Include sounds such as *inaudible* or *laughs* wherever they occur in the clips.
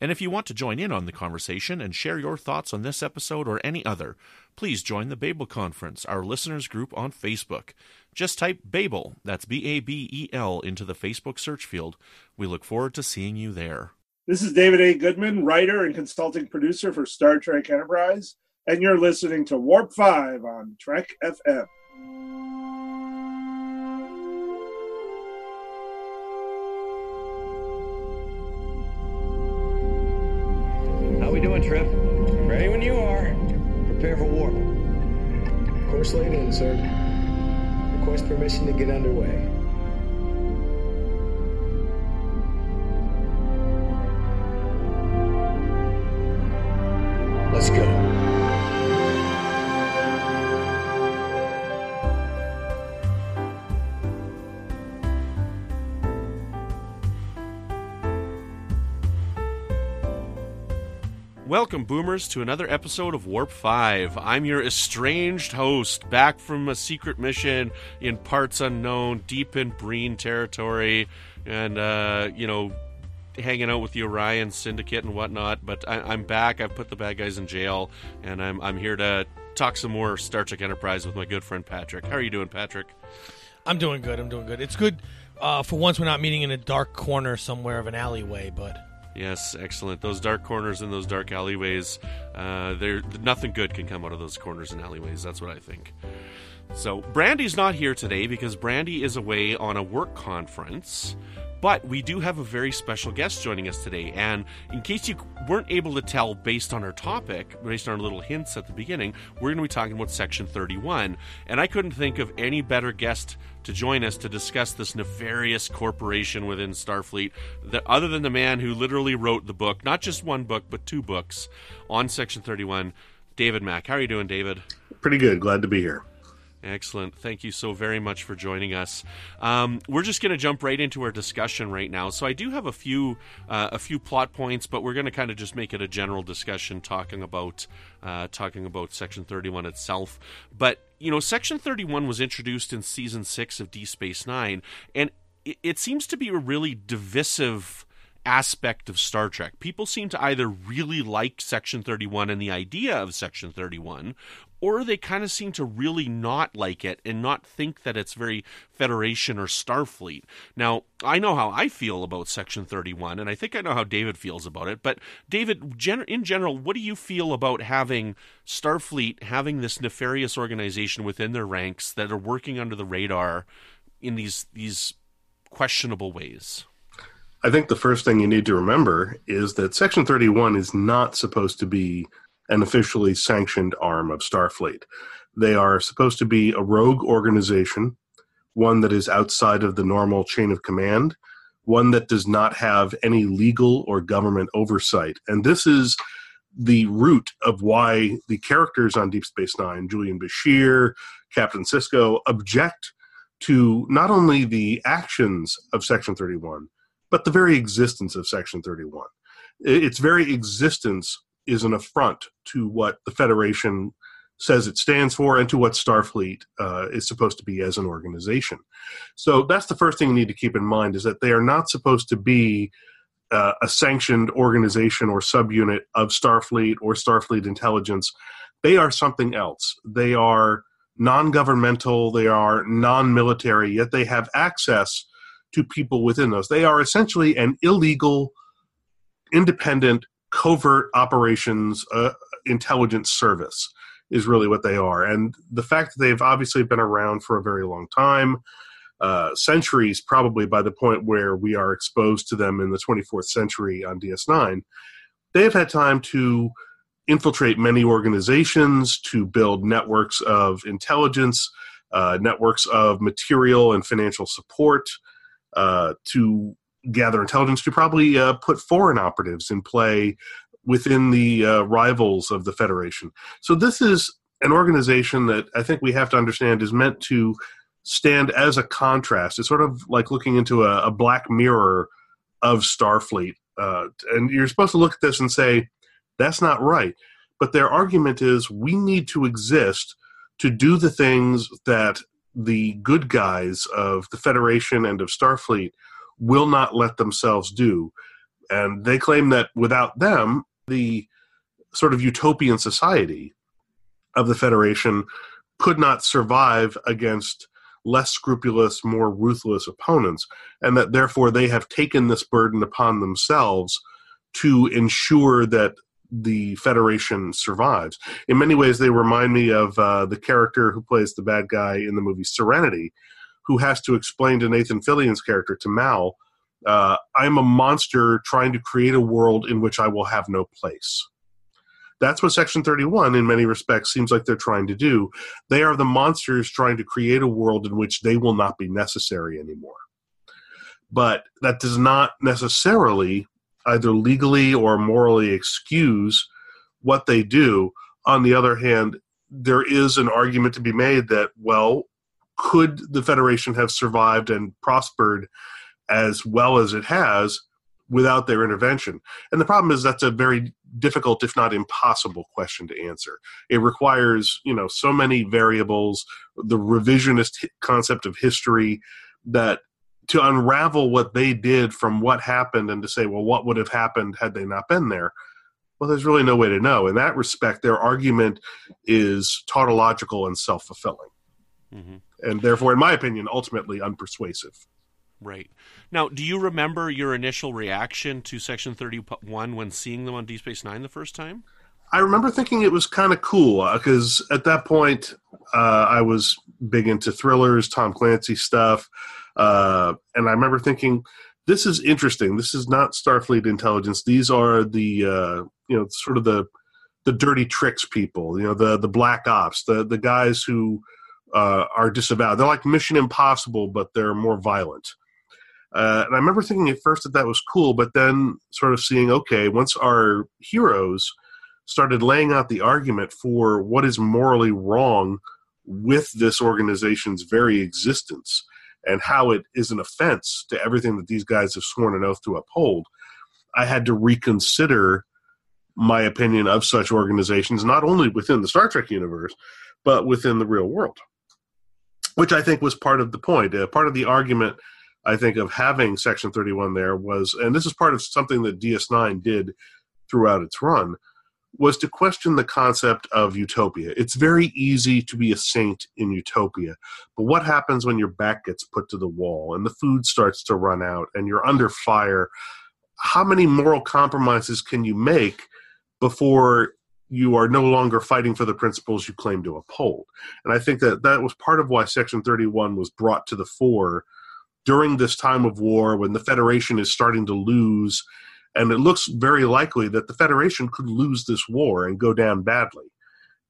And if you want to join in on the conversation and share your thoughts on this episode or any other, please join the Babel Conference, our listeners group on Facebook. Just type Babel, that's B A B E L, into the Facebook search field. We look forward to seeing you there. This is David A. Goodman, writer and consulting producer for Star Trek Enterprise, and you're listening to Warp 5 on Trek FM. Permission to get underway. Welcome, Boomers, to another episode of Warp 5. I'm your estranged host, back from a secret mission in parts unknown, deep in Breen territory, and, uh, you know, hanging out with the Orion Syndicate and whatnot. But I, I'm back. I've put the bad guys in jail, and I'm, I'm here to talk some more Star Trek Enterprise with my good friend Patrick. How are you doing, Patrick? I'm doing good. I'm doing good. It's good. Uh, for once, we're not meeting in a dark corner somewhere of an alleyway, but Yes, excellent. Those dark corners and those dark alleyways, uh, there nothing good can come out of those corners and alleyways. That's what I think. So Brandy's not here today because Brandy is away on a work conference. But we do have a very special guest joining us today. And in case you weren't able to tell based on our topic, based on our little hints at the beginning, we're going to be talking about Section 31. And I couldn't think of any better guest to join us to discuss this nefarious corporation within Starfleet, that, other than the man who literally wrote the book, not just one book, but two books on Section 31, David Mack. How are you doing, David? Pretty good. Glad to be here. Excellent. Thank you so very much for joining us. Um, we're just going to jump right into our discussion right now. So I do have a few uh, a few plot points, but we're going to kind of just make it a general discussion, talking about uh, talking about Section Thirty One itself. But you know, Section Thirty One was introduced in season six of D Space Nine, and it, it seems to be a really divisive aspect of Star Trek. People seem to either really like Section 31 and the idea of Section 31, or they kind of seem to really not like it and not think that it's very Federation or Starfleet. Now, I know how I feel about Section 31, and I think I know how David feels about it, but David, in general, what do you feel about having Starfleet having this nefarious organization within their ranks that are working under the radar in these these questionable ways? I think the first thing you need to remember is that Section 31 is not supposed to be an officially sanctioned arm of Starfleet. They are supposed to be a rogue organization, one that is outside of the normal chain of command, one that does not have any legal or government oversight. And this is the root of why the characters on Deep Space Nine, Julian Bashir, Captain Sisko, object to not only the actions of Section 31, but the very existence of Section 31. Its very existence is an affront to what the Federation says it stands for and to what Starfleet uh, is supposed to be as an organization. So that's the first thing you need to keep in mind is that they are not supposed to be uh, a sanctioned organization or subunit of Starfleet or Starfleet intelligence. They are something else. They are non governmental, they are non military, yet they have access to people within those. They are essentially an illegal, independent, covert operations uh, intelligence service, is really what they are. And the fact that they've obviously been around for a very long time, uh, centuries probably by the point where we are exposed to them in the 24th century on DS9, they've had time to infiltrate many organizations, to build networks of intelligence, uh, networks of material and financial support, uh, to gather intelligence to probably uh, put foreign operatives in play within the uh, rivals of the Federation. So this is an organization that I think we have to understand is meant to stand as a contrast. It's sort of like looking into a, a black mirror of Starfleet. Uh, and you're supposed to look at this and say, that's not right. But their argument is we need to exist to do the things that the good guys of the Federation and of Starfleet will not let themselves do. And they claim that without them, the sort of utopian society of the Federation could not survive against less scrupulous, more ruthless opponents, and that therefore they have taken this burden upon themselves to ensure that the Federation survives. In many ways, they remind me of uh, the character who plays the bad guy in the movie Serenity, who has to explain to Nathan Fillion's character, to Mal, uh, I'm a monster trying to create a world in which I will have no place. That's what Section 31, in many respects, seems like they're trying to do. They are the monsters trying to create a world in which they will not be necessary anymore. But that does not necessarily either legally or morally excuse what they do. On the other hand, there is an argument to be made that, well, could the Federation have survived and prospered as well as it has without their intervention? And the problem is that's a very difficult, if not impossible, question to answer. It requires, you know, so many variables, the revisionist concept of history that to unravel what they did from what happened and to say, well, what would have happened had they not been there? Well, there's really no way to know. In that respect, their argument is tautological and self fulfilling. Mm-hmm. And therefore, in my opinion, ultimately unpersuasive. Right. Now, do you remember your initial reaction to Section 31 when seeing them on Deep Space Nine the first time? I remember thinking it was kind of cool because uh, at that point uh, I was big into thrillers, Tom Clancy stuff, uh, and I remember thinking, "This is interesting. This is not Starfleet intelligence. These are the uh, you know sort of the the dirty tricks people. You know the the black ops, the the guys who uh, are disavowed. They're like Mission Impossible, but they're more violent." Uh, and I remember thinking at first that that was cool, but then sort of seeing, okay, once our heroes started laying out the argument for what is morally wrong with this organization's very existence and how it is an offense to everything that these guys have sworn an oath to uphold, I had to reconsider my opinion of such organizations, not only within the Star Trek universe, but within the real world, which I think was part of the point. Uh, part of the argument I think, of having Section 31 there was, and this is part of something that DS9 did throughout its run, was to question the concept of utopia. It's very easy to be a saint in utopia, but what happens when your back gets put to the wall and the food starts to run out and you're under fire? How many moral compromises can you make before you are no longer fighting for the principles you claim to uphold? And I think that that was part of why Section 31 was brought to the fore during this time of war when the Federation is starting to lose, and it looks very likely that the Federation could lose this war and go down badly.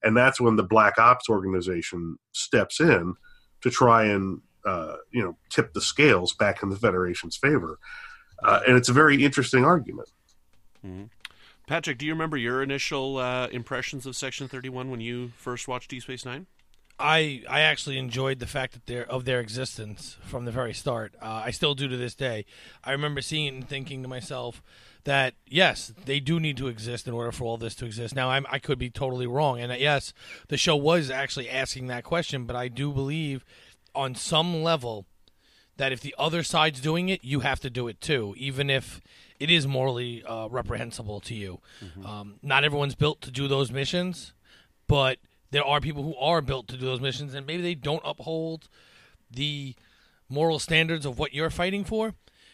And that's when the Black Ops organization steps in to try and uh, you know tip the scales back in the Federation's favor. Uh, and it's a very interesting argument. Mm-hmm. Patrick, do you remember your initial uh, impressions of Section Thirty One when you first watched Deep Space Nine? I I actually enjoyed the fact that they're of their existence from the very start. Uh, I still do to this day. I remember seeing it and thinking to myself that yes, they do need to exist in order for all this to exist. Now I'm, I could be totally wrong, and yes, the show was actually asking that question, but I do believe on some level that if the other side's doing it, you have to do it too, even if it is morally uh, reprehensible to you. Mm-hmm. Um, not everyone's built to do those missions, but there are people who are built to do those missions, and maybe they don't uphold the moral standards of what you're fighting for,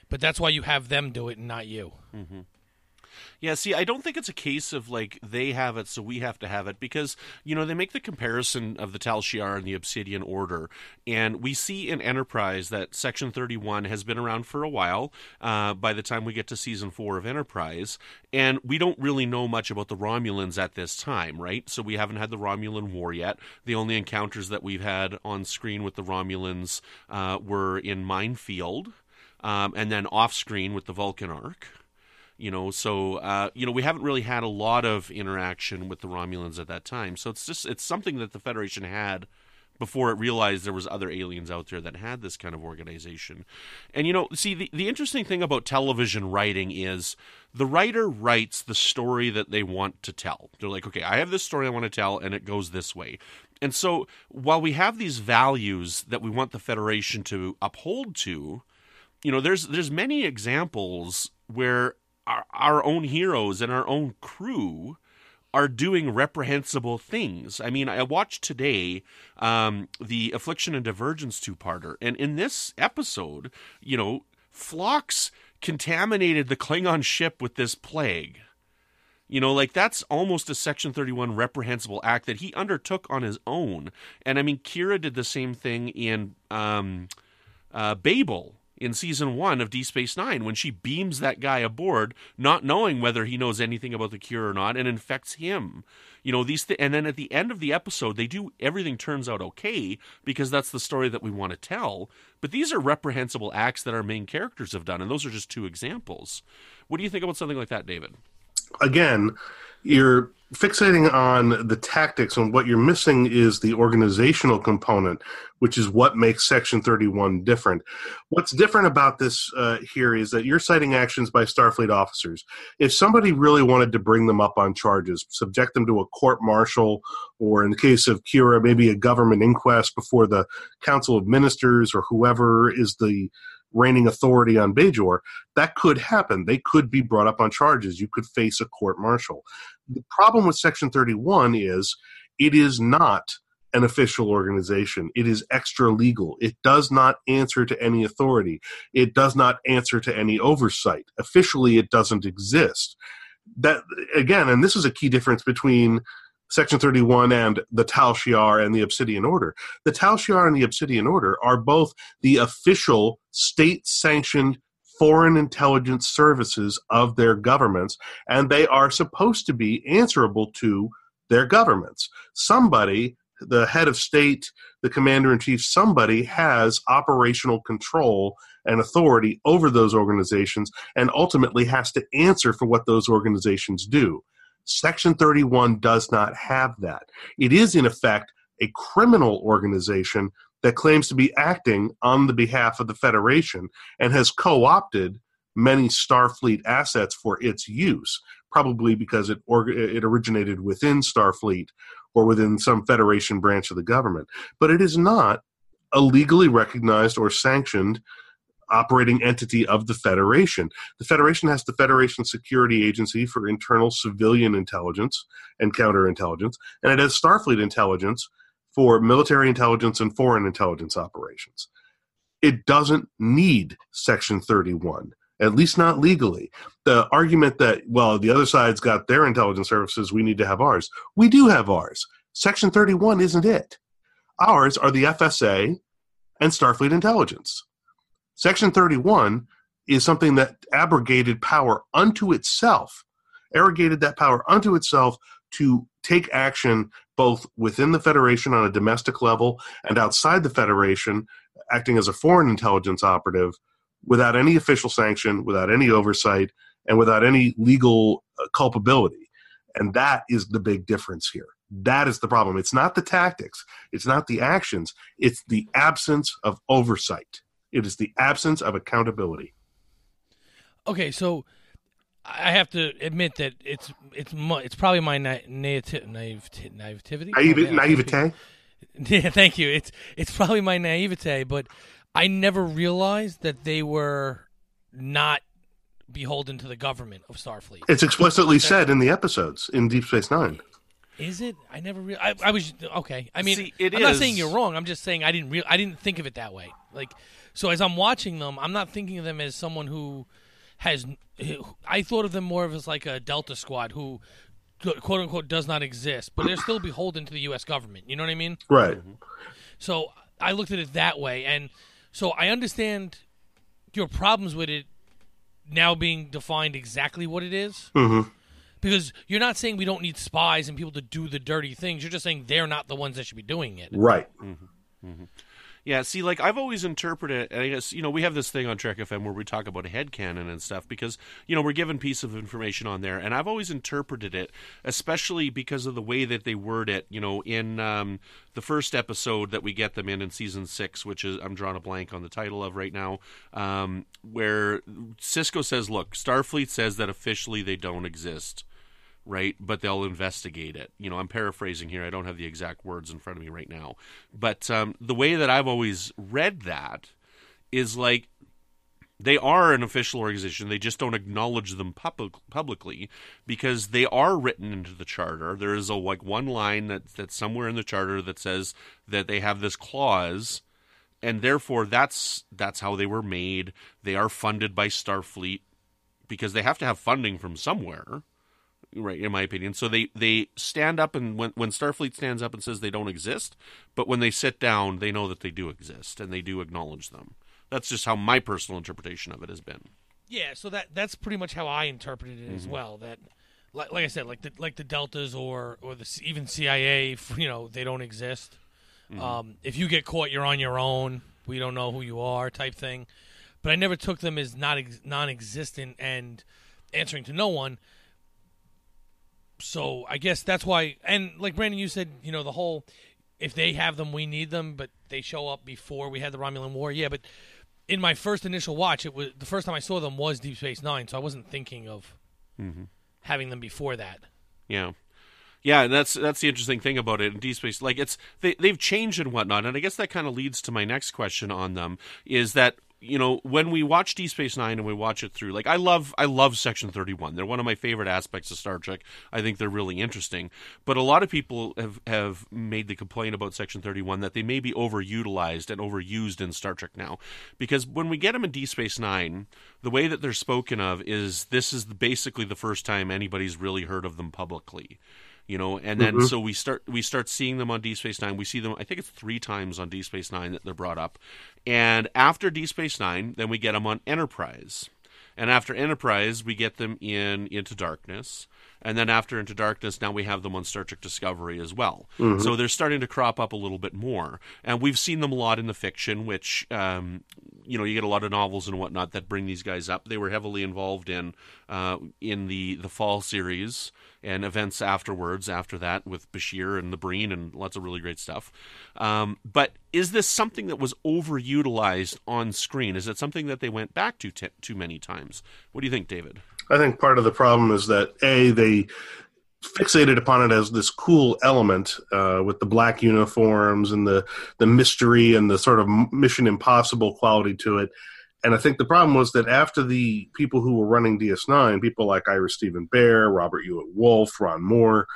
but that's why you have them do it and not you. Mm-hmm. Yeah, see, I don't think it's a case of like they have it, so we have to have it, because you know they make the comparison of the Tal Shiar and the Obsidian Order, and we see in Enterprise that Section Thirty One has been around for a while. Uh, by the time we get to season four of Enterprise, and we don't really know much about the Romulans at this time, right? So we haven't had the Romulan War yet. The only encounters that we've had on screen with the Romulans uh, were in Minefield um, and then off screen with the Vulcan arc. You know, so uh, you know we haven't really had a lot of interaction with the Romulans at that time. So it's just it's something that the Federation had before it realized there was other aliens out there that had this kind of organization. And you know, see the the interesting thing about television writing is the writer writes the story that they want to tell. They're like, "Okay, I have this story I want to tell and it goes this way." And so while we have these values that we want the Federation to uphold to, you know, there's there's many examples where our, our own heroes and our own crew are doing reprehensible things. I mean, I watched today um, the Affliction and Divergence two parter, and in this episode, you know, Phlox contaminated the Klingon ship with this plague. You know, like that's almost a Section 31 reprehensible act that he undertook on his own. And I mean, Kira did the same thing in um, uh, Babel in season one of D Space Nine when she beams that guy aboard, not knowing whether he knows anything about the cure or not, and infects him. You know these, th- and then at the end of the episode, they do everything turns out okay because that's the story that we want to tell. But these are reprehensible acts that our main characters have done, and those are just two examples. What do you think about something like that, David? Again, you're fixating on the tactics and what you're missing is the organizational component which is what makes section 31 different what's different about this uh, here is that you're citing actions by starfleet officers if somebody really wanted to bring them up on charges subject them to a court martial or in the case of kira maybe a government inquest before the council of ministers or whoever is the reigning authority on Bajor, that could happen. They could be brought up on charges. You could face a court martial. The problem with Section 31 is it is not an official organization. It is extra legal. It does not answer to any authority. It does not answer to any oversight. Officially, it doesn't exist. That again, and this is a key difference between Section 31 and the Tal Shiar and the Obsidian Order. The Tal Shiar and the Obsidian Order are both the official state sanctioned foreign intelligence services of their governments, and they are supposed to be answerable to their governments. Somebody, the head of state, the commander in chief, somebody has operational control and authority over those organizations and ultimately has to answer for what those organizations do. Section 31 does not have that. It is, in effect, a criminal organization that claims to be acting on the behalf of the Federation and has co opted many Starfleet assets for its use, probably because it, or, it originated within Starfleet or within some Federation branch of the government. But it is not a legally recognized or sanctioned operating entity of the Federation. The Federation has the Federation Security Agency for internal civilian intelligence and counterintelligence, and it has Starfleet Intelligence for military intelligence and foreign intelligence operations. It doesn't need Section 31, at least not legally. The argument that, well, the other side's got their intelligence services, we need to have ours. We do have ours. Section 31 isn't it. Ours are the FSA and Starfleet Intelligence. Section 31 is something that abrogated power unto itself, arrogated that power unto itself to take action both within the Federation on a domestic level and outside the Federation, acting as a foreign intelligence operative without any official sanction, without any oversight, and without any legal uh, culpability. And that is the big difference here. That is the problem. It's not the tactics, it's not the actions, it's the absence of oversight. It is the absence of accountability. Okay, so I have to admit that it's it's it's probably my na- naivety, naivety, naivety, Naive, oh, naivete. *laughs* Yeah, thank you. It's it's probably my naivete, but I never realized that they were not beholden to the government of Starfleet. It's explicitly said in the episodes in Deep Space Nine. Is it? I never. Re- I, I was okay. I mean, See, it I'm not saying you're wrong. I'm just saying I didn't. Re- I didn't think of it that way. Like, so as I'm watching them, I'm not thinking of them as someone who has. I thought of them more of as like a Delta Squad who, quote unquote, does not exist, but they're still beholden to the U.S. government. You know what I mean? Right. Mm-hmm. So I looked at it that way, and so I understand your problems with it now being defined exactly what it is. Mhm. Because you're not saying we don't need spies and people to do the dirty things. You're just saying they're not the ones that should be doing it. Right. Mm-hmm. Mm-hmm. Yeah, see, like I've always interpreted, and I guess you know we have this thing on Trek FM where we talk about head headcanon and stuff because you know we're given piece of information on there, and I've always interpreted it, especially because of the way that they word it. You know, in um, the first episode that we get them in in season six, which is I'm drawing a blank on the title of right now, um, where Sisko says, "Look, Starfleet says that officially they don't exist." Right? But they'll investigate it. You know, I'm paraphrasing here. I don't have the exact words in front of me right now. But um, the way that I've always read that is like they are an official organization. They just don't acknowledge them public, publicly because they are written into the charter. There is a like one line that that's somewhere in the charter that says that they have this clause and therefore that's that's how they were made. They are funded by Starfleet because they have to have funding from somewhere right in my opinion. So they they stand up and when when starfleet stands up and says they don't exist but when they sit down they know that they do exist and they do acknowledge them. That's just how my personal interpretation of it has been. Yeah so that that's pretty much how i interpreted it mm-hmm. as well that like, like i said like the like the deltas or or the even cia you know they don't exist. Mm-hmm. um, if you get caught you're on your own. We don't know who you are type thing. But i never took them as not ex- non-existent and answering to no one so I guess that's why. And like Brandon, you said, you know, the whole if they have them, we need them, but they show up before we had the Romulan War. Yeah, but in my first initial watch, it was the first time I saw them was Deep Space Nine, so I wasn't thinking of mm-hmm. having them before that. Yeah. Yeah, that's that's the interesting thing about it in Deep Space. Like it's they they've changed and whatnot, and I guess that kind of leads to my next question on them is that you know when we watch Deep Space Nine and we watch it through, like I love I love Section Thirty One. They're one of my favorite aspects of Star Trek. I think they're really interesting. But a lot of people have have made the complaint about Section Thirty One that they may be overutilized and overused in Star Trek now, because when we get them in Deep Space Nine, the way that they're spoken of is this is basically the first time anybody's really heard of them publicly you know and then mm-hmm. so we start we start seeing them on D Space 9 we see them I think it's 3 times on D Space 9 that they're brought up and after D Space 9 then we get them on Enterprise. And after Enterprise we get them in Into Darkness and then after Into Darkness, now we have them on Star Trek Discovery as well. Mm-hmm. So they're starting to crop up a little bit more, and we've seen them a lot in the fiction, which um, you know you get a lot of novels and whatnot that bring these guys up. They were heavily involved in uh, in the the fall series and events afterwards. After that, with Bashir and the Breen and lots of really great stuff. Um, but is this something that was overutilized on screen? Is it something that they went back to t- too many times? What do you think, David? I think part of the problem is that a they fixated upon it as this cool element uh, with the black uniforms and the the mystery and the sort of Mission Impossible quality to it. And I think the problem was that after the people who were running DS9, people like Ira Steven Behr, Robert Hewitt Wolfe, Ron Moore,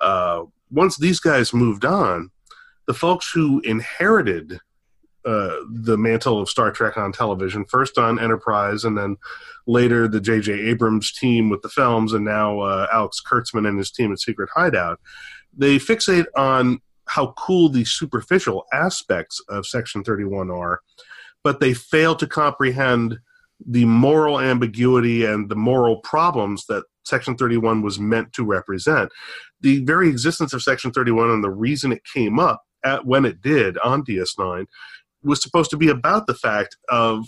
uh, once these guys moved on, the folks who inherited uh, the mantle of Star Trek on television, first on Enterprise, and then later the J.J. Abrams team with the films, and now uh, Alex Kurtzman and his team at Secret Hideout. They fixate on how cool the superficial aspects of Section 31 are, but they fail to comprehend the moral ambiguity and the moral problems that Section 31 was meant to represent. The very existence of Section 31 and the reason it came up at when it did on DS9 was supposed to be about the fact of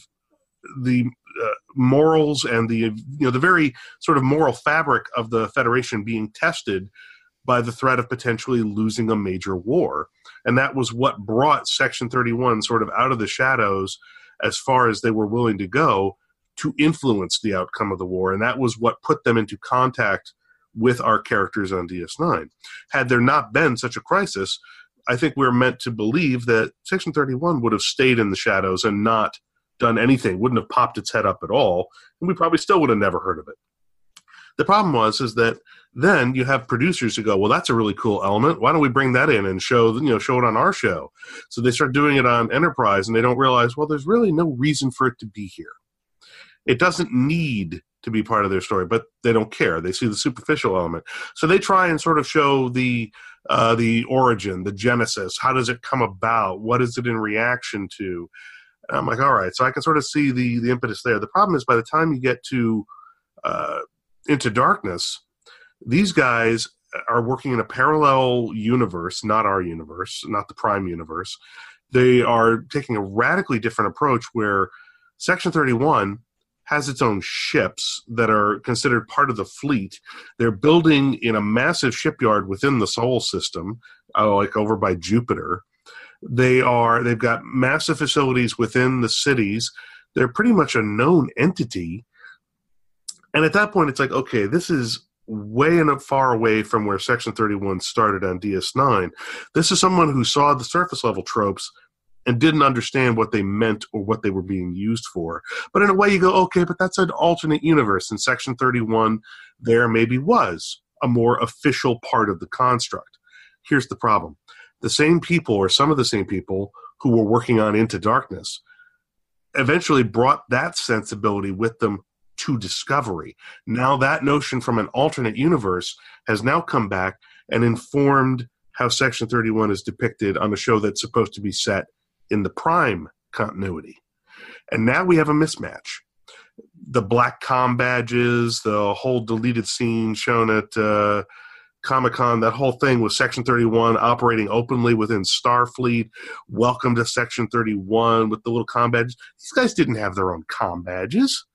the uh, morals and the you know the very sort of moral fabric of the federation being tested by the threat of potentially losing a major war. And that was what brought section 31 sort of out of the shadows as far as they were willing to go to influence the outcome of the war. And that was what put them into contact with our characters on DS9 had there not been such a crisis I think we're meant to believe that Section 31 would have stayed in the shadows and not done anything, wouldn't have popped its head up at all, and we probably still would have never heard of it. The problem was is that then you have producers who go, well, that's a really cool element. Why don't we bring that in and show you know show it on our show? So they start doing it on Enterprise, and they don't realize, well, there's really no reason for it to be here. It doesn't need to be part of their story, but they don't care. They see the superficial element, so they try and sort of show the uh, the origin, the genesis. How does it come about? What is it in reaction to? And I'm like, all right, so I can sort of see the the impetus there. The problem is by the time you get to uh, into darkness, these guys are working in a parallel universe, not our universe, not the prime universe, they are taking a radically different approach where Section 31 has its own ships that are considered part of the fleet. They're building in a massive shipyard within the Sol system, uh, like over by Jupiter. They are they've got massive facilities within the cities. They're pretty much a known entity. And at that point, it's like, okay, this is way and far away from where Section 31 started on DS9. This is someone who saw the surface level tropes and didn't understand what they meant or what they were being used for. But in a way, you go, okay, but that's an alternate universe. In Section 31, there maybe was a more official part of the construct. Here's the problem the same people, or some of the same people, who were working on Into Darkness eventually brought that sensibility with them to Discovery. Now, that notion from an alternate universe has now come back and informed how Section 31 is depicted on a show that's supposed to be set in the prime continuity. And now we have a mismatch. The black com badges, the whole deleted scene shown at uh, Comic Con, that whole thing with Section 31 operating openly within Starfleet. Welcome to Section 31 with the little com badges. These guys didn't have their own com badges.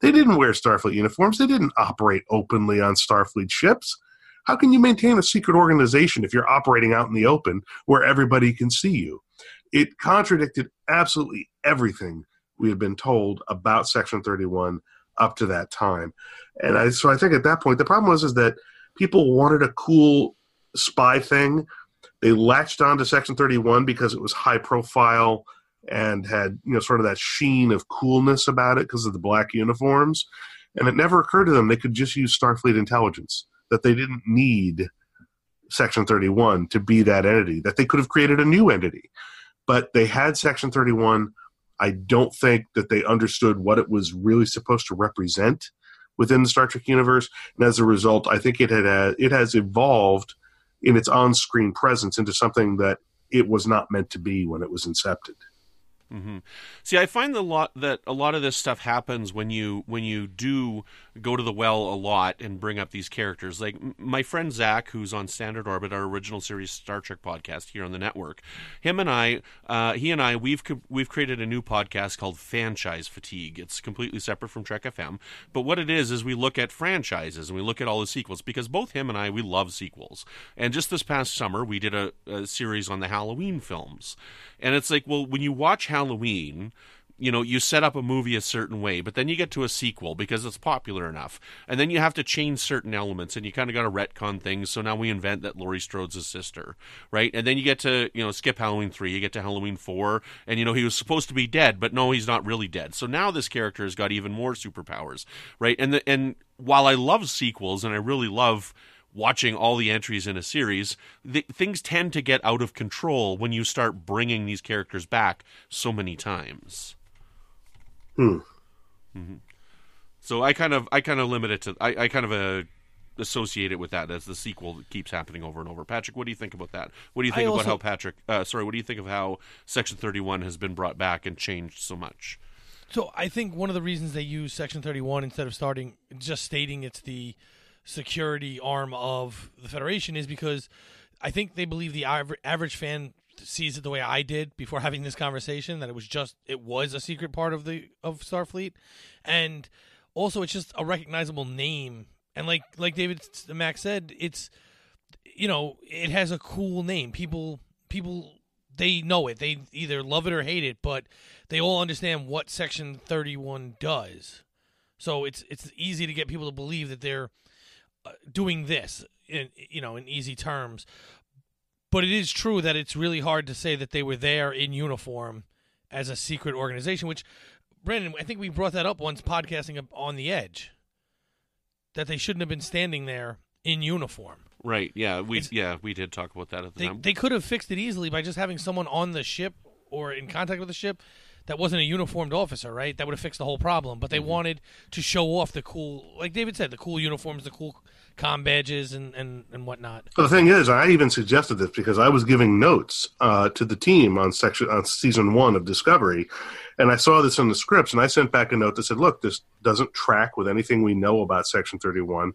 They didn't wear Starfleet uniforms. They didn't operate openly on Starfleet ships. How can you maintain a secret organization if you're operating out in the open where everybody can see you? It contradicted absolutely everything we had been told about Section 31 up to that time. And I, so I think at that point, the problem was is that people wanted a cool spy thing. They latched on to Section 31 because it was high profile and had you know sort of that sheen of coolness about it because of the black uniforms. And it never occurred to them they could just use Starfleet intelligence, that they didn't need Section 31 to be that entity, that they could have created a new entity but they had Section 31. I don't think that they understood what it was really supposed to represent within the Star Trek universe, and as a result, I think it had uh, it has evolved in its on-screen presence into something that it was not meant to be when it was incepted. Mm-hmm. See, I find the lot that a lot of this stuff happens when you when you do go to the well a lot and bring up these characters. Like my friend Zach, who's on Standard Orbit, our original series Star Trek podcast here on the network. Him and I, uh, he and I, we've we've created a new podcast called Franchise Fatigue. It's completely separate from Trek FM, but what it is is we look at franchises and we look at all the sequels because both him and I we love sequels. And just this past summer, we did a, a series on the Halloween films, and it's like, well, when you watch Halloween, you know, you set up a movie a certain way, but then you get to a sequel because it's popular enough. And then you have to change certain elements and you kind of got to retcon things. So now we invent that Laurie Strode's a sister, right? And then you get to, you know, skip Halloween 3, you get to Halloween 4, and, you know, he was supposed to be dead, but no, he's not really dead. So now this character has got even more superpowers, right? And, the, and while I love sequels and I really love watching all the entries in a series, the, things tend to get out of control when you start bringing these characters back so many times. Hmm. Mm-hmm. So I kind of I kind of limit it to I, I kind of uh, associate it with that as the sequel that keeps happening over and over. Patrick, what do you think about that? What do you think I about also- how Patrick? Uh, sorry, what do you think of how Section Thirty One has been brought back and changed so much? So I think one of the reasons they use Section 31 instead of starting just stating it's the security arm of the Federation is because I think they believe the average fan sees it the way I did before having this conversation that it was just it was a secret part of the of Starfleet, and also it's just a recognizable name. And like like David Max said, it's you know it has a cool name. People people they know it. They either love it or hate it, but they all understand what Section 31 does. So it's it's easy to get people to believe that they're doing this in you know in easy terms. But it is true that it's really hard to say that they were there in uniform as a secret organization. Which, Brandon, I think we brought that up once podcasting on the Edge. That they shouldn't have been standing there in uniform. Right? Yeah, we It's- yeah we did talk about that at the They time. they could have fixed it easily by just having someone on the ship or in contact with the ship that wasn't a uniformed officer, right? That would have fixed the whole problem. But they Mm-hmm. wanted to show off the cool, like David said, the cool uniforms, the cool com badges, and and and whatnot. The thing is, I even suggested this because I was giving notes uh, to the team on section on season one of Discovery, and I saw this in the scripts, and I sent back a note that said, "Look, this doesn't track with anything we know about Section Thirty One."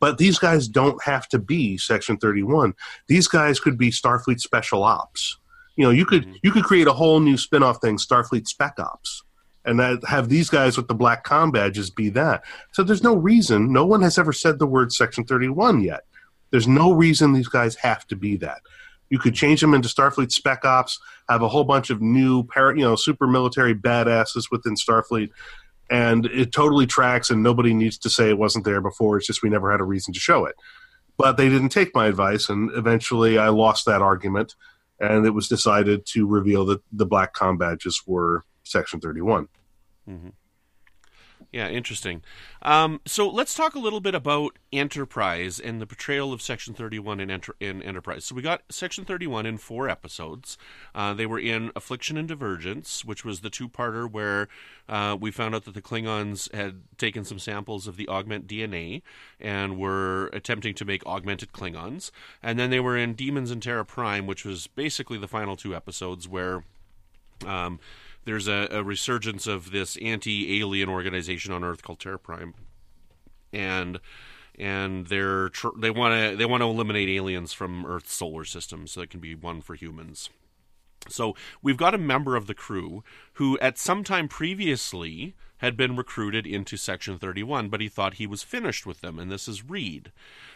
But these guys don't have to be Section 31. These guys could be Starfleet Special Ops. You know, you could you could create a whole new spin-off thing, Starfleet Spec Ops, and have these guys with the black com badges be that. So there's no reason. No one has ever said the word Section 31 yet. There's no reason these guys have to be that. You could change them into Starfleet Spec Ops, have a whole bunch of new, para, you know, super military badasses within Starfleet, and it totally tracks. And nobody needs to say it wasn't there before. It's just we never had a reason to show it. But they didn't take my advice, and eventually I lost that argument, and it was decided to reveal that the black com badges were Section 31. Yeah, interesting. Um, so let's talk a little bit about Enterprise and the portrayal of Section 31 in, Enter- in Enterprise. So we got Section 31 in four episodes. Uh, they were in Affliction and Divergence, which was the two-parter where uh, we found out that the Klingons had taken some samples of the augment DNA and were attempting to make augmented Klingons. And then they were in Demons and Terra Prime, which was basically the final two episodes where um, there's a, a resurgence of this anti-alien organization on Earth called Terra Prime, and and they're tr- they want to they want to eliminate aliens from Earth's solar system so it can be one for humans. So we've got a member of the crew who, at some time previously, had been recruited into Section 31, but he thought he was finished with them, and this is Reed,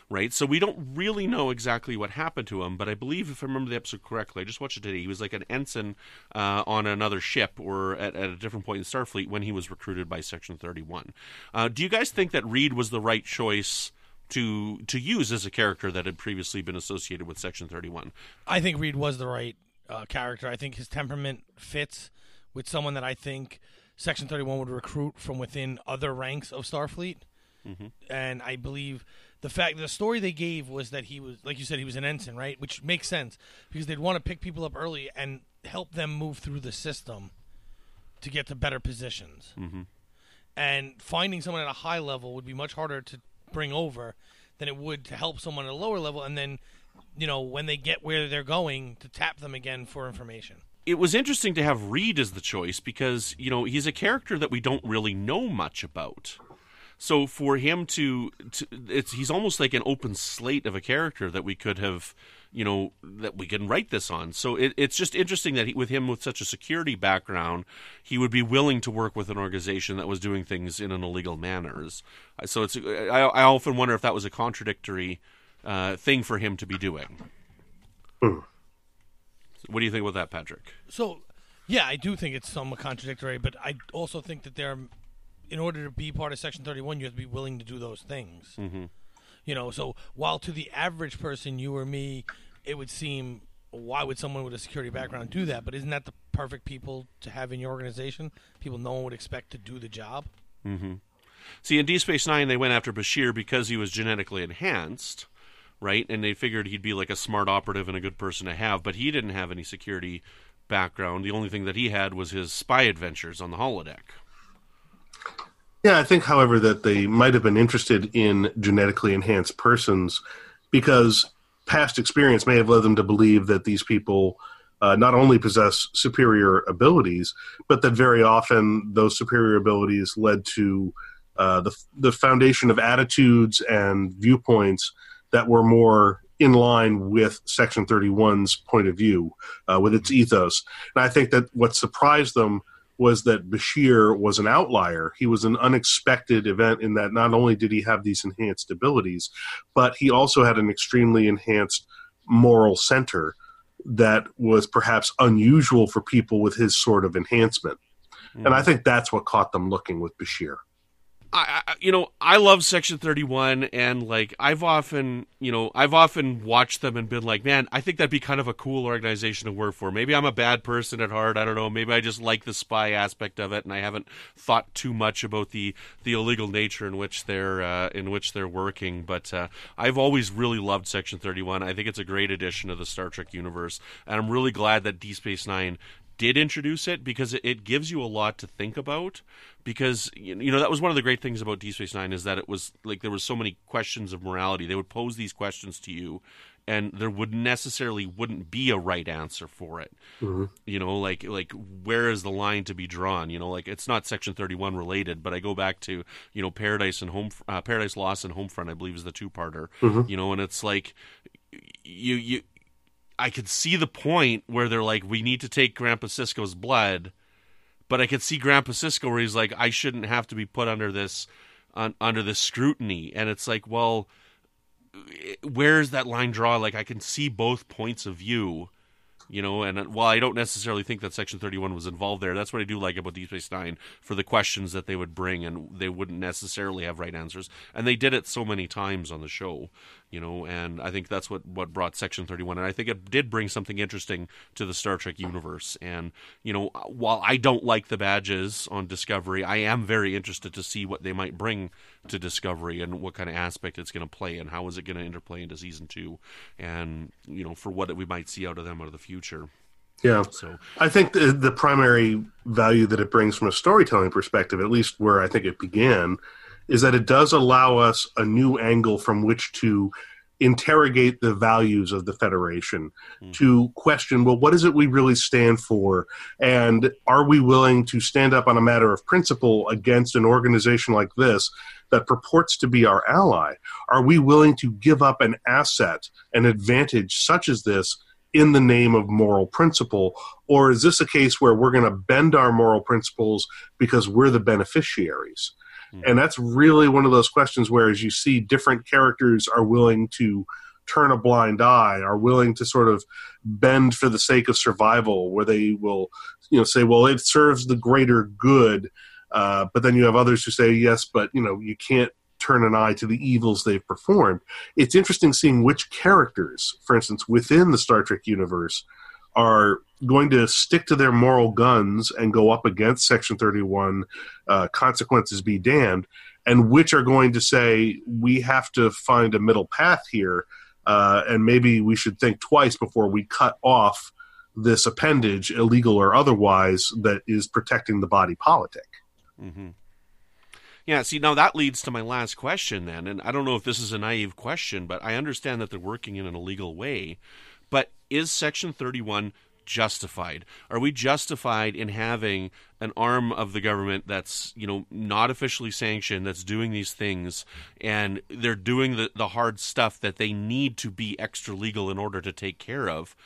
right? So we don't really know exactly what happened to him, but I believe, if I remember the episode correctly, I just watched it today, he was like an ensign uh, on another ship or at, at a different point in Starfleet when he was recruited by Section 31. Uh, do you guys think that Reed was the right choice? To, to use as a character that had previously been associated with Section 31. I think Reed was the right uh, character. I think his temperament fits with someone that I think Section 31 would recruit from within other ranks of Starfleet. Mm-hmm. And I believe the fact, the story they gave was that he was, like you said, he was an ensign, right? Which makes sense because they'd want to pick people up early and help them move through the system to get to better positions. Mm-hmm. And finding someone at a high level would be much harder to bring over than it would to help someone at a lower level and then you know, when they get where they're going, to tap them again for information. It was interesting to have Reed as the choice because you know he's a character that we don't really know much about. So for him to, to it's he's almost like an open slate of a character that we could have, you know, that we can write this on. So it, it's just interesting that he, with him with such a security background, he would be willing to work with an organization that was doing things in an illegal manner. So it's I, I often wonder if that was a contradictory uh, thing for him to be doing. What do you think about that, Patrick? So, yeah, I do think it's somewhat contradictory, but I also think that there in order to be part of Section 31, you have to be willing to do those things. Mm-hmm. You know, so while to the average person, you or me, it would seem, why would someone with a security background do that? But isn't that the perfect people to have in your organization? People no one would expect to do the job? See, in D Space Nine, they went after Bashir because he was genetically enhanced, right? And they figured he'd be like a smart operative and a good person to have, but he didn't have any security background. The only thing that he had was his spy adventures on the holodeck. Yeah, I think, however, that they might have been interested in genetically enhanced persons because past experience may have led them to believe that these people uh, not only possess superior abilities, but that very often those superior abilities led to uh, the the foundation of attitudes and viewpoints that were more in line with Section 31's point of view, uh, with its ethos. And I think that what surprised them was that Bashir was an outlier. He was an unexpected event in that not only did he have these enhanced abilities, but he also had an extremely enhanced moral center that was perhaps unusual for people with his sort of enhancement. And I think that's what caught them looking with Bashir. I, you know, I love Section Thirty One, and like I've often, you know, I've often watched them and been like, man, I think that'd be kind of a cool organization to work for. Maybe I'm a bad person at heart. I don't know. Maybe I just like the spy aspect of it, and I haven't thought too much about the the illegal nature in which they're uh, in which they're working. But uh, I've always really loved Section Thirty One. I think it's a great addition to the Star Trek universe, and I'm really glad that Deep Space Nine did introduce it because it, it gives you a lot to think about because you know that was one of the great things about Deep Space Nine is that it was like there was so many questions of morality. They would pose these questions to you, and there would necessarily wouldn't be a right answer for it. You know, like like where is the line to be drawn? You know, like it's not Section Thirty One related, but I go back to you know Paradise and Home uh, Paradise Lost and Homefront. I believe is the two parter. You know, and it's like you you I could see the point where they're like, we need to take Grandpa Sisko's blood, but I could see Grandpa Sisko where he's like, I shouldn't have to be put under this un, under this scrutiny, and it's like, well, where's that line draw? Like I can see both points of view you know and uh, while i don't necessarily think that section 31 was involved there that's what i do like about deep space nine for the questions that they would bring and they wouldn't necessarily have right answers. And they did it so many times on the show you know and i think that's what what brought section 31 and i think it did bring something interesting to the star trek universe and you know while i don't like the badges on discovery i am very interested to see what they might bring to discovery and what kind of aspect it's going to play and how is it going to interplay into season two and you know for what we might see out of them out of the future yeah. So I think the, the primary value that it brings from a storytelling perspective, at least where I think it began, is that it does allow us a new angle from which to interrogate the values of the federation mm. to question well what is it we really stand for and are we willing to stand up on a matter of principle against an organization like this that purports to be our ally are we willing to give up an asset an advantage such as this in the name of moral principle or is this a case where we're going to bend our moral principles because we're the beneficiaries Mm-hmm. And that's really one of those questions where, as you see, different characters are willing to turn a blind eye, are willing to sort of bend for the sake of survival, where they will, you know, say, well, it serves the greater good. Uh, but then you have others who say, yes, but, you know, you can't turn an eye to the evils they've performed. It's interesting seeing which characters, for instance, within the Star Trek universe, are going to stick to their moral guns and go up against Section 31, uh, consequences be damned, and which are going to say, we have to find a middle path here, uh, and maybe we should think twice before we cut off this appendage, illegal or otherwise, that is protecting the body politic. Mm-hmm. Yeah, see, now that leads to my last question then. And I don't know if this is a naive question, but I understand that they're working in an illegal way. But is Section 31 justified? Are we justified in having an arm of the government that's, you know, not officially sanctioned, that's doing these things, and they're doing the, the hard stuff that they need to be extra legal in order to take care of?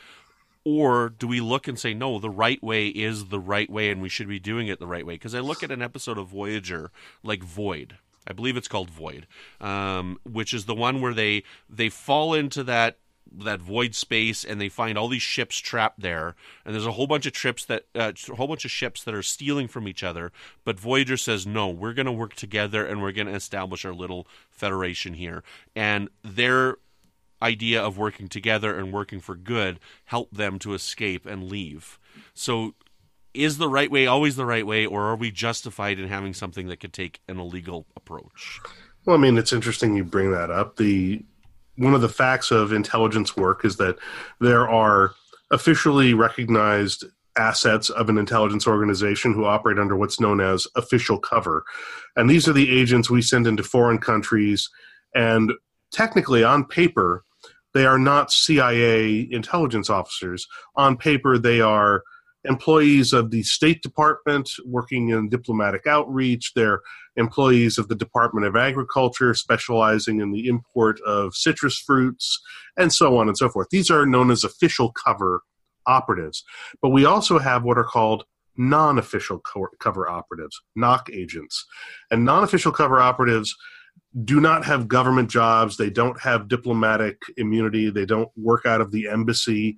Or do we look and say, no, the right way is the right way and we should be doing it the right way? Because I look at an episode of Voyager like Void, I believe it's called Void, um, which is the one where they they fall into that that void space and they find all these ships trapped there. And there's a whole bunch of trips that uh, a whole bunch of ships that are stealing from each other. But voyager says no we're going to work together and we're going to establish our little federation here. And their idea of working together and working for good helped them to escape and leave. So is the right way always the right way or are we justified in having something that could take an illegal approach? Well i mean it's interesting you bring that up. The one of the facts of intelligence work is that there are officially recognized assets of an intelligence organization who operate under what's known as official cover. And these are the agents we send into foreign countries. And technically, on paper, they are not CIA intelligence officers. On paper, they are employees of the State Department working in diplomatic outreach. They're employees of the Department of Agriculture specializing in the import of citrus fruits, and so on and so forth. These are known as official cover operatives. But we also have what are called non official cover operatives, NOC agents. And non official cover operatives do not have government jobs. They don't have diplomatic immunity. They don't work out of the embassy.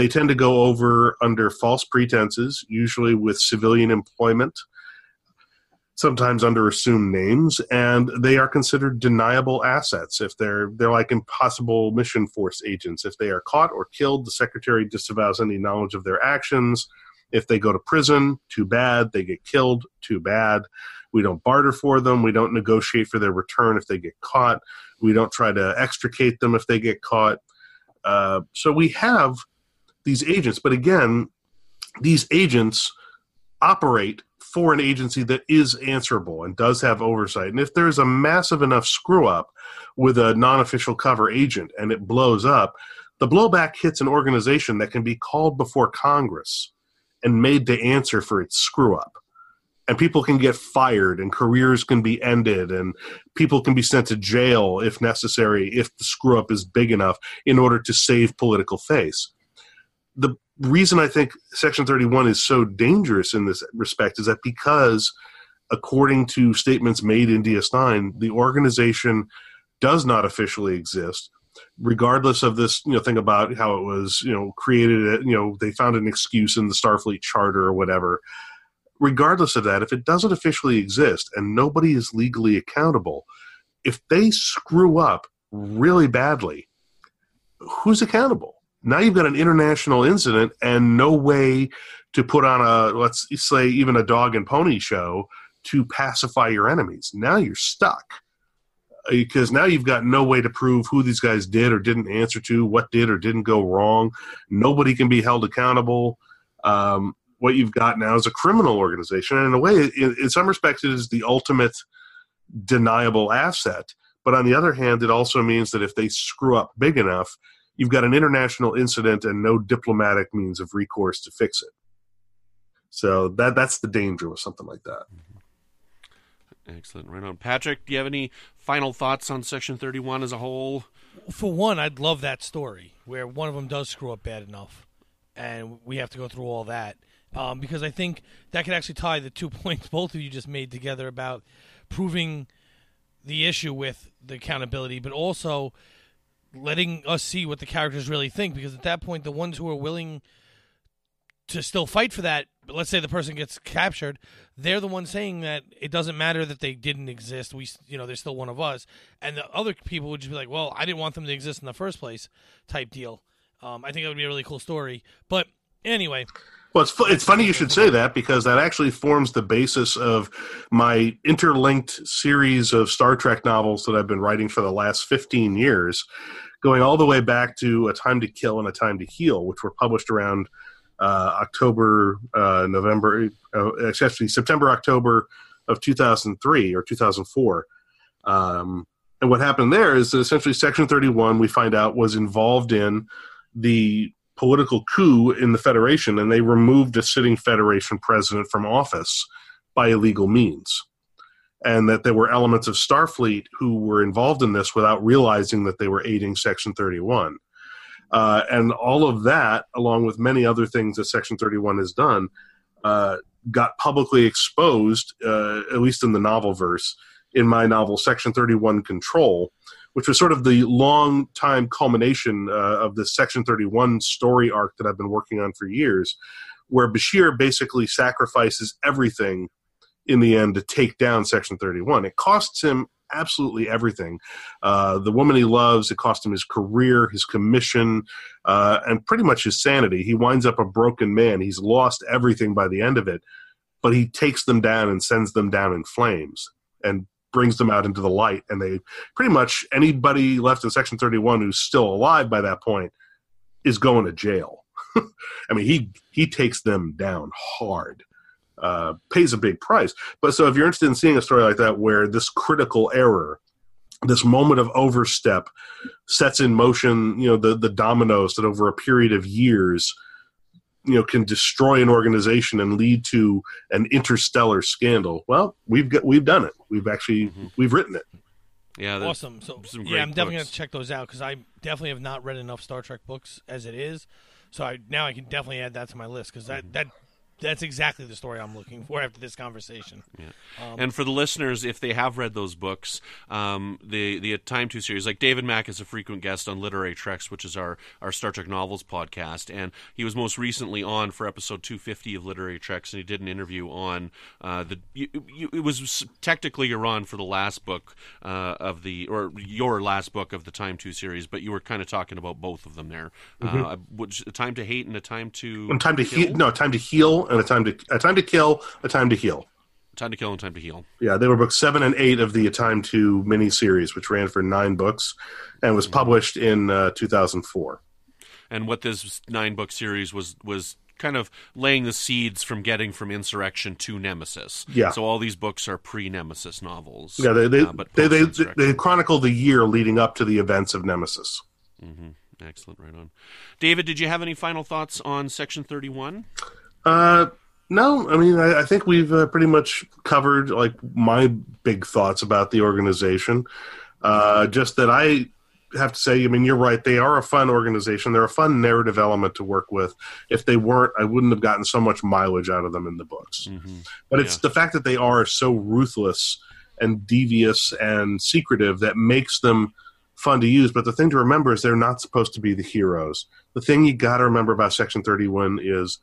They tend to go over under false pretenses, usually with civilian employment, sometimes under assumed names, and they are considered deniable assets if they're they're like impossible mission force agents. If they are caught or killed, the secretary disavows any knowledge of their actions. If they go to prison, too bad. They get killed, too bad. We don't barter for them. We don't negotiate for their return if they get caught. We don't try to extricate them if they get caught. Uh, so we have these agents. But again, these agents operate for an agency that is answerable and does have oversight. And if there's a massive enough screw up with a non official cover agent and it blows up, the blowback hits an organization that can be called before Congress and made to answer for its screw up. And people can get fired, and careers can be ended, and people can be sent to jail if necessary, if the screw up is big enough in order to save political face. The reason I think Section 31 is so dangerous in this respect is that because, according to statements made in DS9, the organization does not officially exist, regardless of this you know thing about how it was you know created. Uh, you know they found an excuse in the Starfleet Charter or whatever. Regardless of that, if it doesn't officially exist and nobody is legally accountable, if they screw up really badly, who's accountable? Now you've got an international incident and no way to put on a, let's say, even a dog and pony show to pacify your enemies. Now you're stuck because now you've got no way to prove who these guys did or didn't answer to, what did or didn't go wrong. Nobody can be held accountable. Um, what you've got now is a criminal organization, and in a way, in, in some respects, it is the ultimate deniable asset. But on the other hand, it also means that if they screw up big enough, you've got an international incident and no diplomatic means of recourse to fix it. So that that's the danger with something like that. Excellent. Right on. Patrick, do you have any final thoughts on Section 31 as a whole? For one, I'd love that story where one of them does screw up bad enough, and we have to go through all that. Um, because I think that could actually tie the two *laughs* points both of you just made together about proving the issue with the accountability, but also letting us see what the characters really think. Because at that point, the ones who are willing to still fight for that, let's say the person gets captured, they're the ones saying that it doesn't matter that they didn't exist. We, you know, they're still one of us. And the other people would just be like, well, I didn't want them to exist in the first place, type deal. Um, I think that would be a really cool story. But anyway. Well, it's, it's funny you should say that because that actually forms the basis of my interlinked series of Star Trek novels that I've been writing for the last 15 years, going all the way back to A Time to Kill and A Time to Heal, which were published around uh, October, uh, November, uh, actually September, October of 2003 or 2004. Um, and what happened there is that essentially Section 31, we find out, was involved in the political coup in the Federation, and they removed a sitting Federation president from office by illegal means. And that there were elements of Starfleet who were involved in this without realizing that they were aiding Section 31. Uh, and all of that, along with many other things that Section 31 has done, uh, got publicly exposed, uh, at least in the novel verse, in my novel Section 31 Control, which was sort of the long time culmination uh, of the Section 31 story arc that I've been working on for years, where Bashir basically sacrifices everything in the end to take down Section 31. It costs him absolutely everything. Uh, the woman he loves, it cost him his career, his commission, uh, and pretty much his sanity. He winds up a broken man. He's lost everything by the end of it, but he takes them down and sends them down in flames. And brings them out into the light and they pretty much anybody left in section 31 who's still alive by that point is going to jail. *laughs* I mean he he takes them down hard uh, pays a big price. But so if you're interested in seeing a story like that where this critical error this moment of overstep sets in motion you know the the dominoes that over a period of years you know can destroy an organization and lead to an interstellar scandal well we've got we've done it we've actually mm-hmm. we've written it yeah awesome so yeah i'm definitely going to check those out because i definitely have not read enough star trek books as it is so I, now i can definitely add that to my list because that, mm-hmm. that that's exactly the story I'm looking for after this conversation. Yeah. Um, and for the listeners, if they have read those books, um, the the Time To series, like David Mack is a frequent guest on Literary Treks, which is our our Star Trek novels podcast, and he was most recently on for episode 250 of Literary Treks, and he did an interview on uh, the. You, you, it was technically you're on for the last book uh, of the or your last book of the Time To series, but you were kind of talking about both of them there. Mm-hmm. Uh, which, a time to hate and a time to a time to heal. No, time to heal and a time to a time to kill, a time to heal. A Time to kill and time to heal. Yeah, they were books seven and eight of the A Time to miniseries, which ran for nine books and was published in uh, 2004. And what this nine book series was was kind of laying the seeds from getting from Insurrection to Nemesis. Yeah. So all these books are pre-Nemesis novels. Yeah, they they, uh, they, they, they, chronicle the year leading up to the events of Nemesis. Mm-hmm. Excellent, right on. David, did you have any final thoughts on Section 31? Uh, no, I mean, I, I think we've uh, pretty much covered like my big thoughts about the organization. Uh, just that I have to say, I mean, you're right. They are a fun organization. They're a fun narrative element to work with. If they weren't, I wouldn't have gotten so much mileage out of them in the books. Mm-hmm. But it's the fact that they are so ruthless and devious and secretive that makes them fun to use. But the thing to remember is they're not supposed to be the heroes. The thing you got to remember about Section 31 is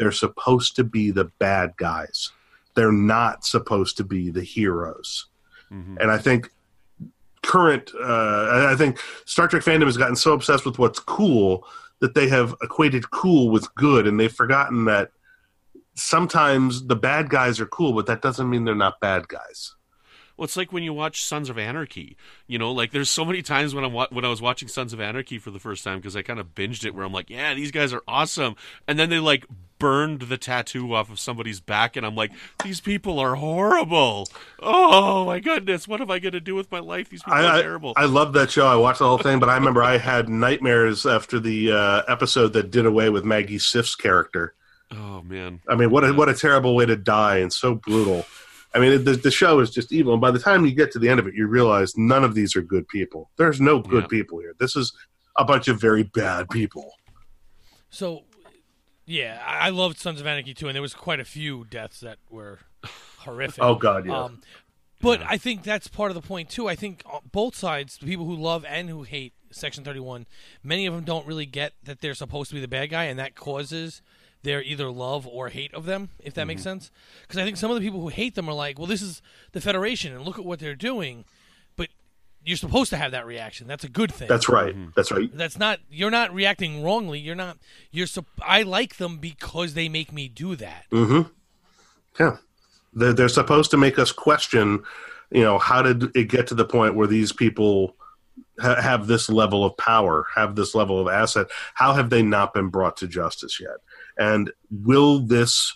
they're supposed to be the bad guys. They're not supposed to be the heroes. Mhm. And I think current, uh, I think Star Trek fandom has gotten so obsessed with what's cool that they have equated cool with good, and they've forgotten that sometimes the bad guys are cool, but that doesn't mean they're not bad guys. Well, it's like when you watch Sons of Anarchy. You know, like there's so many times when I'm wa- when I was watching Sons of Anarchy for the first time because I kind of binged it, where I'm like, yeah, these guys are awesome, and then they like burned the tattoo off of somebody's back, and I'm like, these people are horrible. Oh my goodness, what am I going to do with my life? These people I, are I, terrible. I love that show. I watched the whole thing, but I remember I had nightmares after the uh, episode that did away with Maggie Siff's character. oh man, I mean, what a, what a terrible way to die and so brutal. I mean, the, the show is just evil. And by the time you get to the end of it, you realize none of these are good people. There's no good Yeah. people here. This is a bunch of very bad people. So, yeah, I loved Sons of Anarchy too, and there was quite a few deaths that were horrific. Oh, God, yeah. Um, but I think that's part of the point too. I think uh, both sides, the people who love and who hate Section Thirty One, many of them don't really get that they're supposed to be the bad guy, and that causes their either love or hate of them. If that Mm-hmm. makes sense, because I think some of the people who hate them are like, "Well, this is the Federation, and look at what they're doing," but you're supposed to have that reaction. That's a good thing. That's right. That's right. That's not you're not reacting wrongly. You're not you're sup- I like them because they make me do that. Mm-hmm. Yeah. They're, they're supposed to make us question, you know, how did it get to the point where these people have this level of power, have this level of asset? How have they not been brought to justice yet? And will this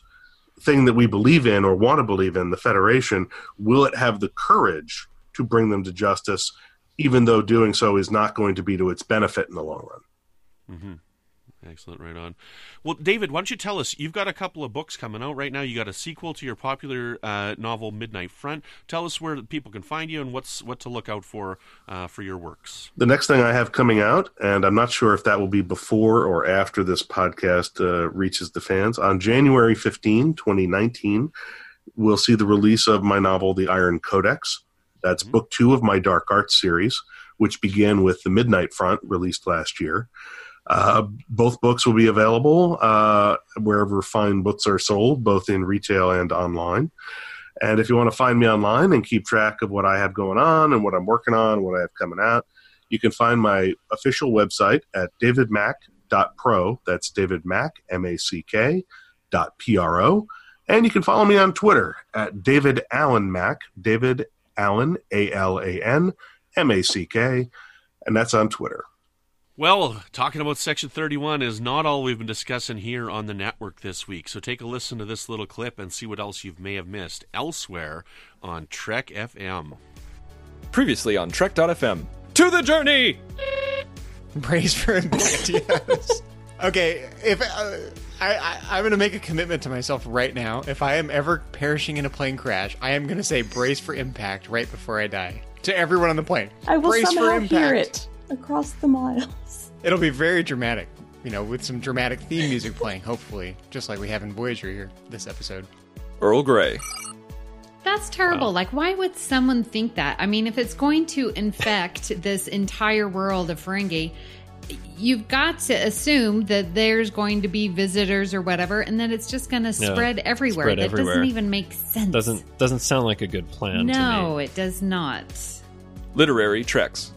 thing that we believe in or want to believe in, the Federation, will it have the courage to bring them to justice, even though doing so is not going to be to its benefit in the long run? Mm-hmm. Excellent, right on. Well, David, why don't you tell us? You've got a couple of books coming out right now. You got a sequel to your popular uh, novel Midnight Front. Tell us where people can find you and what's what to look out for uh, for your works. The next thing I have coming out, and I'm not sure if that will be before or after this podcast uh, reaches the fans, on January 15, 2019, we'll see the release of my novel, The Iron Codex. That's book two of my Dark Arts series, which began with The Midnight Front, released last year. Uh, both books will be available uh, wherever fine books are sold, both in retail and online. And if you want to find me online and keep track of what I have going on and what I'm working on, what I have coming out, you can find my official website at davidmack.pro. That's David Mack, M A C K, dot P R O. And you can follow me on Twitter at David Alan Mack, David Alan, A L A N M A C K, and that's on Twitter. Well, talking about Section 31 is not all we've been discussing here on the network this week. So take a listen to this little clip and see what else you may have missed elsewhere on Trek FM. Previously on Trek.fm. To the journey! Praise for impact. Yes. *laughs* okay, if uh, I, I I'm going to make a commitment to myself right now. If I am ever perishing in a plane crash, I am going to say brace for impact right before I die to everyone on the plane. I will brace somehow for impact. hear it across the miles. *laughs* It'll be very dramatic, you know, with some dramatic theme music playing. Hopefully, just like we have in Voyager here this episode. Earl Grey. That's terrible. Like, why would someone think that? I mean, if it's going to infect *laughs* this entire world of Ferengi, you've got to assume that there's going to be visitors or whatever, and then it's just going to Yeah, spread everywhere. spread that everywhere. doesn't even make sense. Doesn't doesn't sound like a good plan to no, me. it does not. Literary Treks.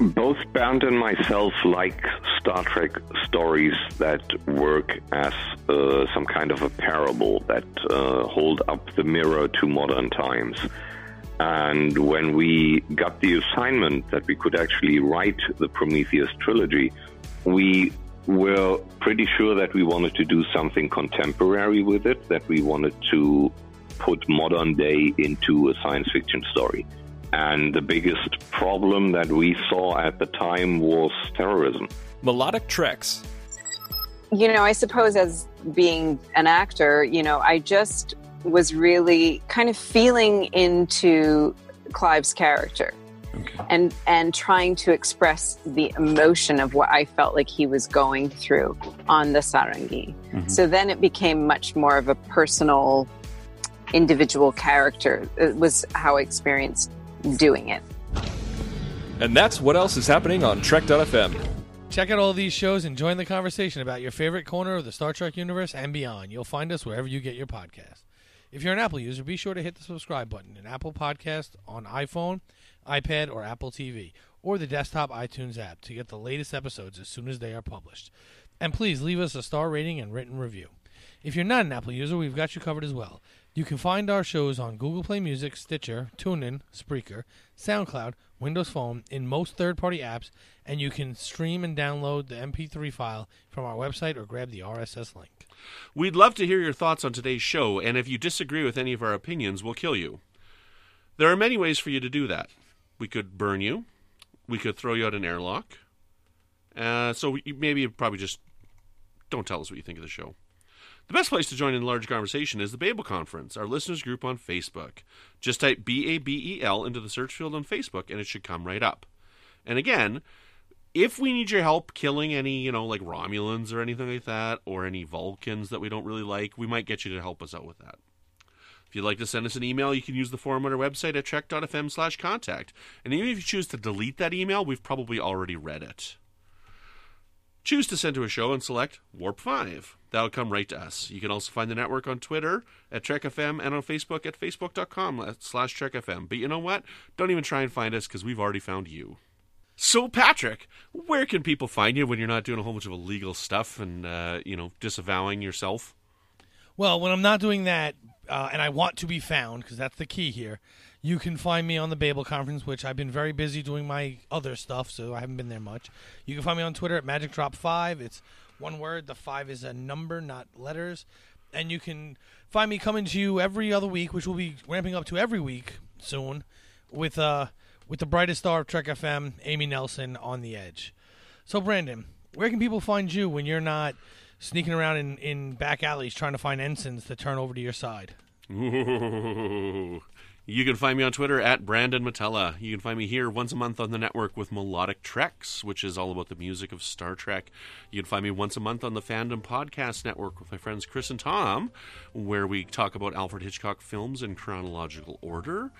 Both Bernd and myself like Star Trek stories that work as uh, some kind of a parable that uh, hold up the mirror to modern times. And when we got the assignment that we could actually write the Prometheus trilogy, we were pretty sure that we wanted to do something contemporary with it, that we wanted to put modern day into a science fiction story. And the biggest problem that we saw at the time was terrorism. Melodic Treks. you know, I suppose as being an actor, you know, I just was really kind of feeling into Clive's character. Okay. and and trying to express the emotion of what I felt like he was going through on the sarangi. Mhm. So then it became much more of a personal, individual character. It was how I experienced doing it. And that's what else is happening on Trek.fm. Check out all these shows and join the conversation about your favorite corner of the Star Trek universe and beyond. You'll find us wherever you get your podcast. If you're an Apple user, be sure to hit the subscribe button in Apple Podcast on iPhone, iPad, or Apple TV, or the desktop iTunes app to get the latest episodes as soon as they are published. And please leave us a star rating and written review. If you're not an Apple user, we've got you covered as well. You can find our shows on Google Play Music, Stitcher, TuneIn, Spreaker, SoundCloud, Windows Phone, in most third-party apps, and you can stream and download the MP3 file from our website or grab the RSS link. We'd love to hear your thoughts on today's show, and if you disagree with any of our opinions, we'll kill you. There are many ways for you to do that. We could burn you. We could throw you out an airlock. Uh, so maybe probably just don't tell us what you think of the show. The best place to join in large conversation is the Babel Conference, our listeners group on Facebook. Just type B A B E L into the search field on Facebook, and it should come right up. And again, if we need your help killing any, you know, like Romulans or anything like that, or any Vulcans that we don't really like, we might get you to help us out with that. If you'd like to send us an email, you can use the form on our website at trek.fm slash contact. And even if you choose to delete that email, we've probably already read it. Choose to send to a show and select Warp 5. That'll come right to us. You can also find the network on Twitter at TrekFM and on Facebook at facebook.com slash TrekFM. But you know what? Don't even try and find us because we've already found you. So, Patrick, where can people find you when you're not doing a whole bunch of illegal stuff and, uh, you know, disavowing yourself? Well, when I'm not doing that, uh, and I want to be found, because that's the key here, you can find me on the Babel Conference, which I've been very busy doing my other stuff, so I haven't been there much. You can find me on Twitter at Magic Drop Five. It's one word. The five is a number, not letters. And you can find me coming to you every other week, which will be ramping up to every week soon, with uh with the brightest star of Trek FM, Amy Nelson, on the edge. So, Brandon, where can people find you when you're not sneaking around in, in back alleys trying to find ensigns to turn over to your side? Ooh. *laughs* You can find me on Twitter at Brandon Mutala. You can find me here once a month on the network with Melodic Treks, which is all about the music of Star Trek. You can find me once a month on the Fandom Podcast Network with my friends Chris and Tom, where we talk about Alfred Hitchcock films in chronological order.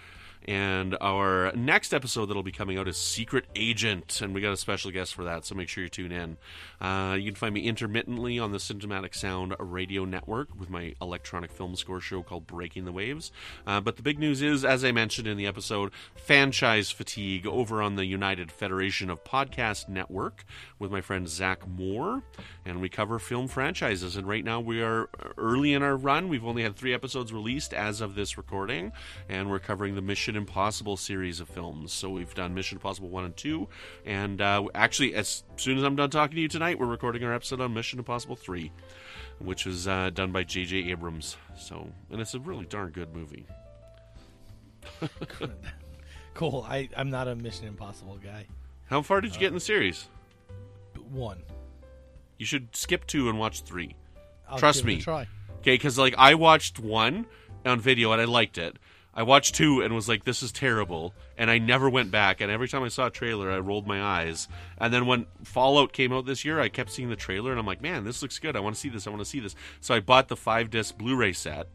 And our next episode that'll be coming out is Secret Agent, and we got a special guest for that, so make sure you tune in. Uh, you can find me intermittently on the Cinematic Sound Radio Network with my electronic film score show called Breaking the Waves. Uh, but the big news is, as I mentioned in the episode, franchise fatigue over on the United Federation of Podcast Network with my friend Zach Moore, and we cover film franchises. And right now we are early in our run. We've only had three episodes released as of this recording, and we're covering the Mission Impossible series of films. So we've done Mission Impossible 1 and 2, and uh, actually, as soon as I'm done talking to you tonight, we're recording our episode on Mission Impossible 3, which was uh, done by J.J. Abrams. So, and it's a really darn good movie. Cool. I, I'm not a Mission Impossible guy. How far did you get in the series? One. You should skip two and watch 3 I'll Trust give it a me. try. Okay, because like I watched one on video and I liked it. I watched two and was like, "This is terrible," and I never went back. And every time I saw a trailer, I rolled my eyes. And then when Fallout came out this year, I kept seeing the trailer, and I'm like, "Man, this looks good. I want to see this. I want to see this." So I bought the five disc Blu-ray set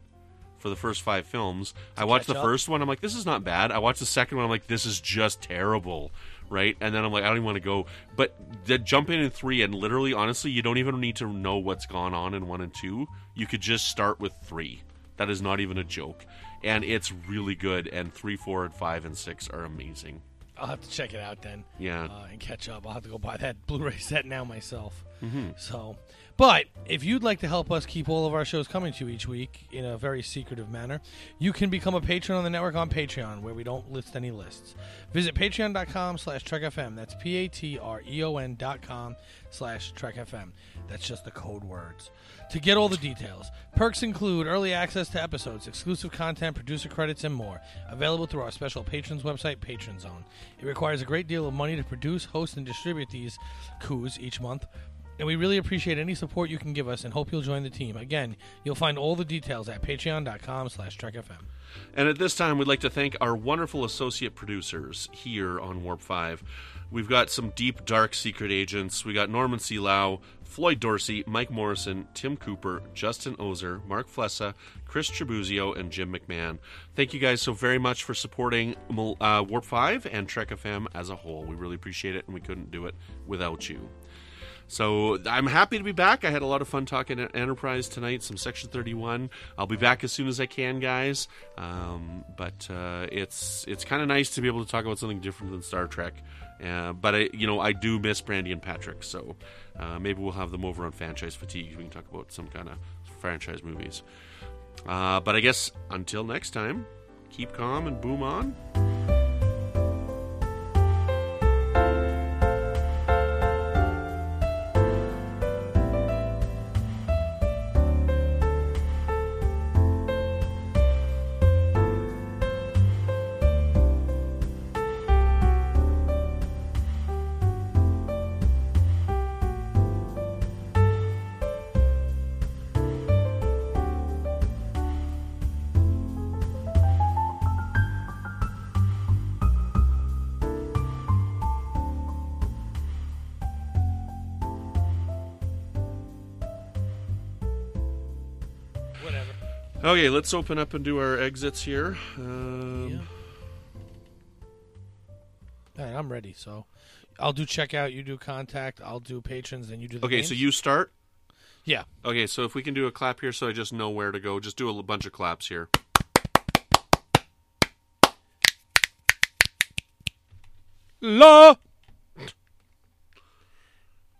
for the first five films. I watched the up? first one. I'm like, "This is not bad." I watched the second one. I'm like, "This is just terrible." Right, and then I'm like, I don't even want to go. But the jump in in three, and literally, honestly, you don't even need to know what's gone on in one and two. You could just start with three. That is not even a joke, and it's really good. And three, four, and five and six are amazing. I'll have to check it out then. Yeah. Uh, and catch up. I'll have to go buy that *laughs* Blu-ray set now myself. Mhm. So, but if you'd like to help us keep all of our shows coming to you each week in a very secretive manner, you can become a patron on the network on Patreon, where we don't list any lists. Visit patreon.com slash trekfm. That's P-A-T-R-E-O-N dot com slash trekfm. That's just the code words. To get all the details, perks include early access to episodes, exclusive content, producer credits, and more. Available through our special patrons website, Patron Zone. It requires a great deal of money to produce, host, and distribute these coups each month. And we really appreciate any support you can give us and hope you'll join the team. Again, you'll find all the details at patreon.com slash trekfm. And at this time, we'd like to thank our wonderful associate producers here on Warp 5. We've got some deep, dark secret agents. We got Norman C. Lao, Floyd Dorsey, Mike Morrison, Tim Cooper, Justin Oser, Mark Flessa, Chris Tribuzio, and Jim McMahon. Thank you guys so very much for supporting uh, Warp 5 and Trek FM as a whole. We really appreciate it, and we couldn't do it without you. So I'm happy to be back. I had a lot of fun talking Enterprise tonight, some Section 31. I'll be back as soon as I can, guys. Um, but uh, it's it's kind of nice to be able to talk about something different than Star Trek. Uh, but I, you know, I do miss Brandy and Patrick, so uh, maybe we'll have them over on Franchise Fatigue. We can talk about some kind of franchise movies. Uh, but I guess until next time, keep calm and boom on. Okay, let's open up and do our exits here. Um, right, I'm ready. So I'll do checkout, you do contact, I'll do patrons, and you do the Okay, names. so you start? Yeah. Okay, so if we can do a clap here so I just know where to go, just do a bunch of claps here. La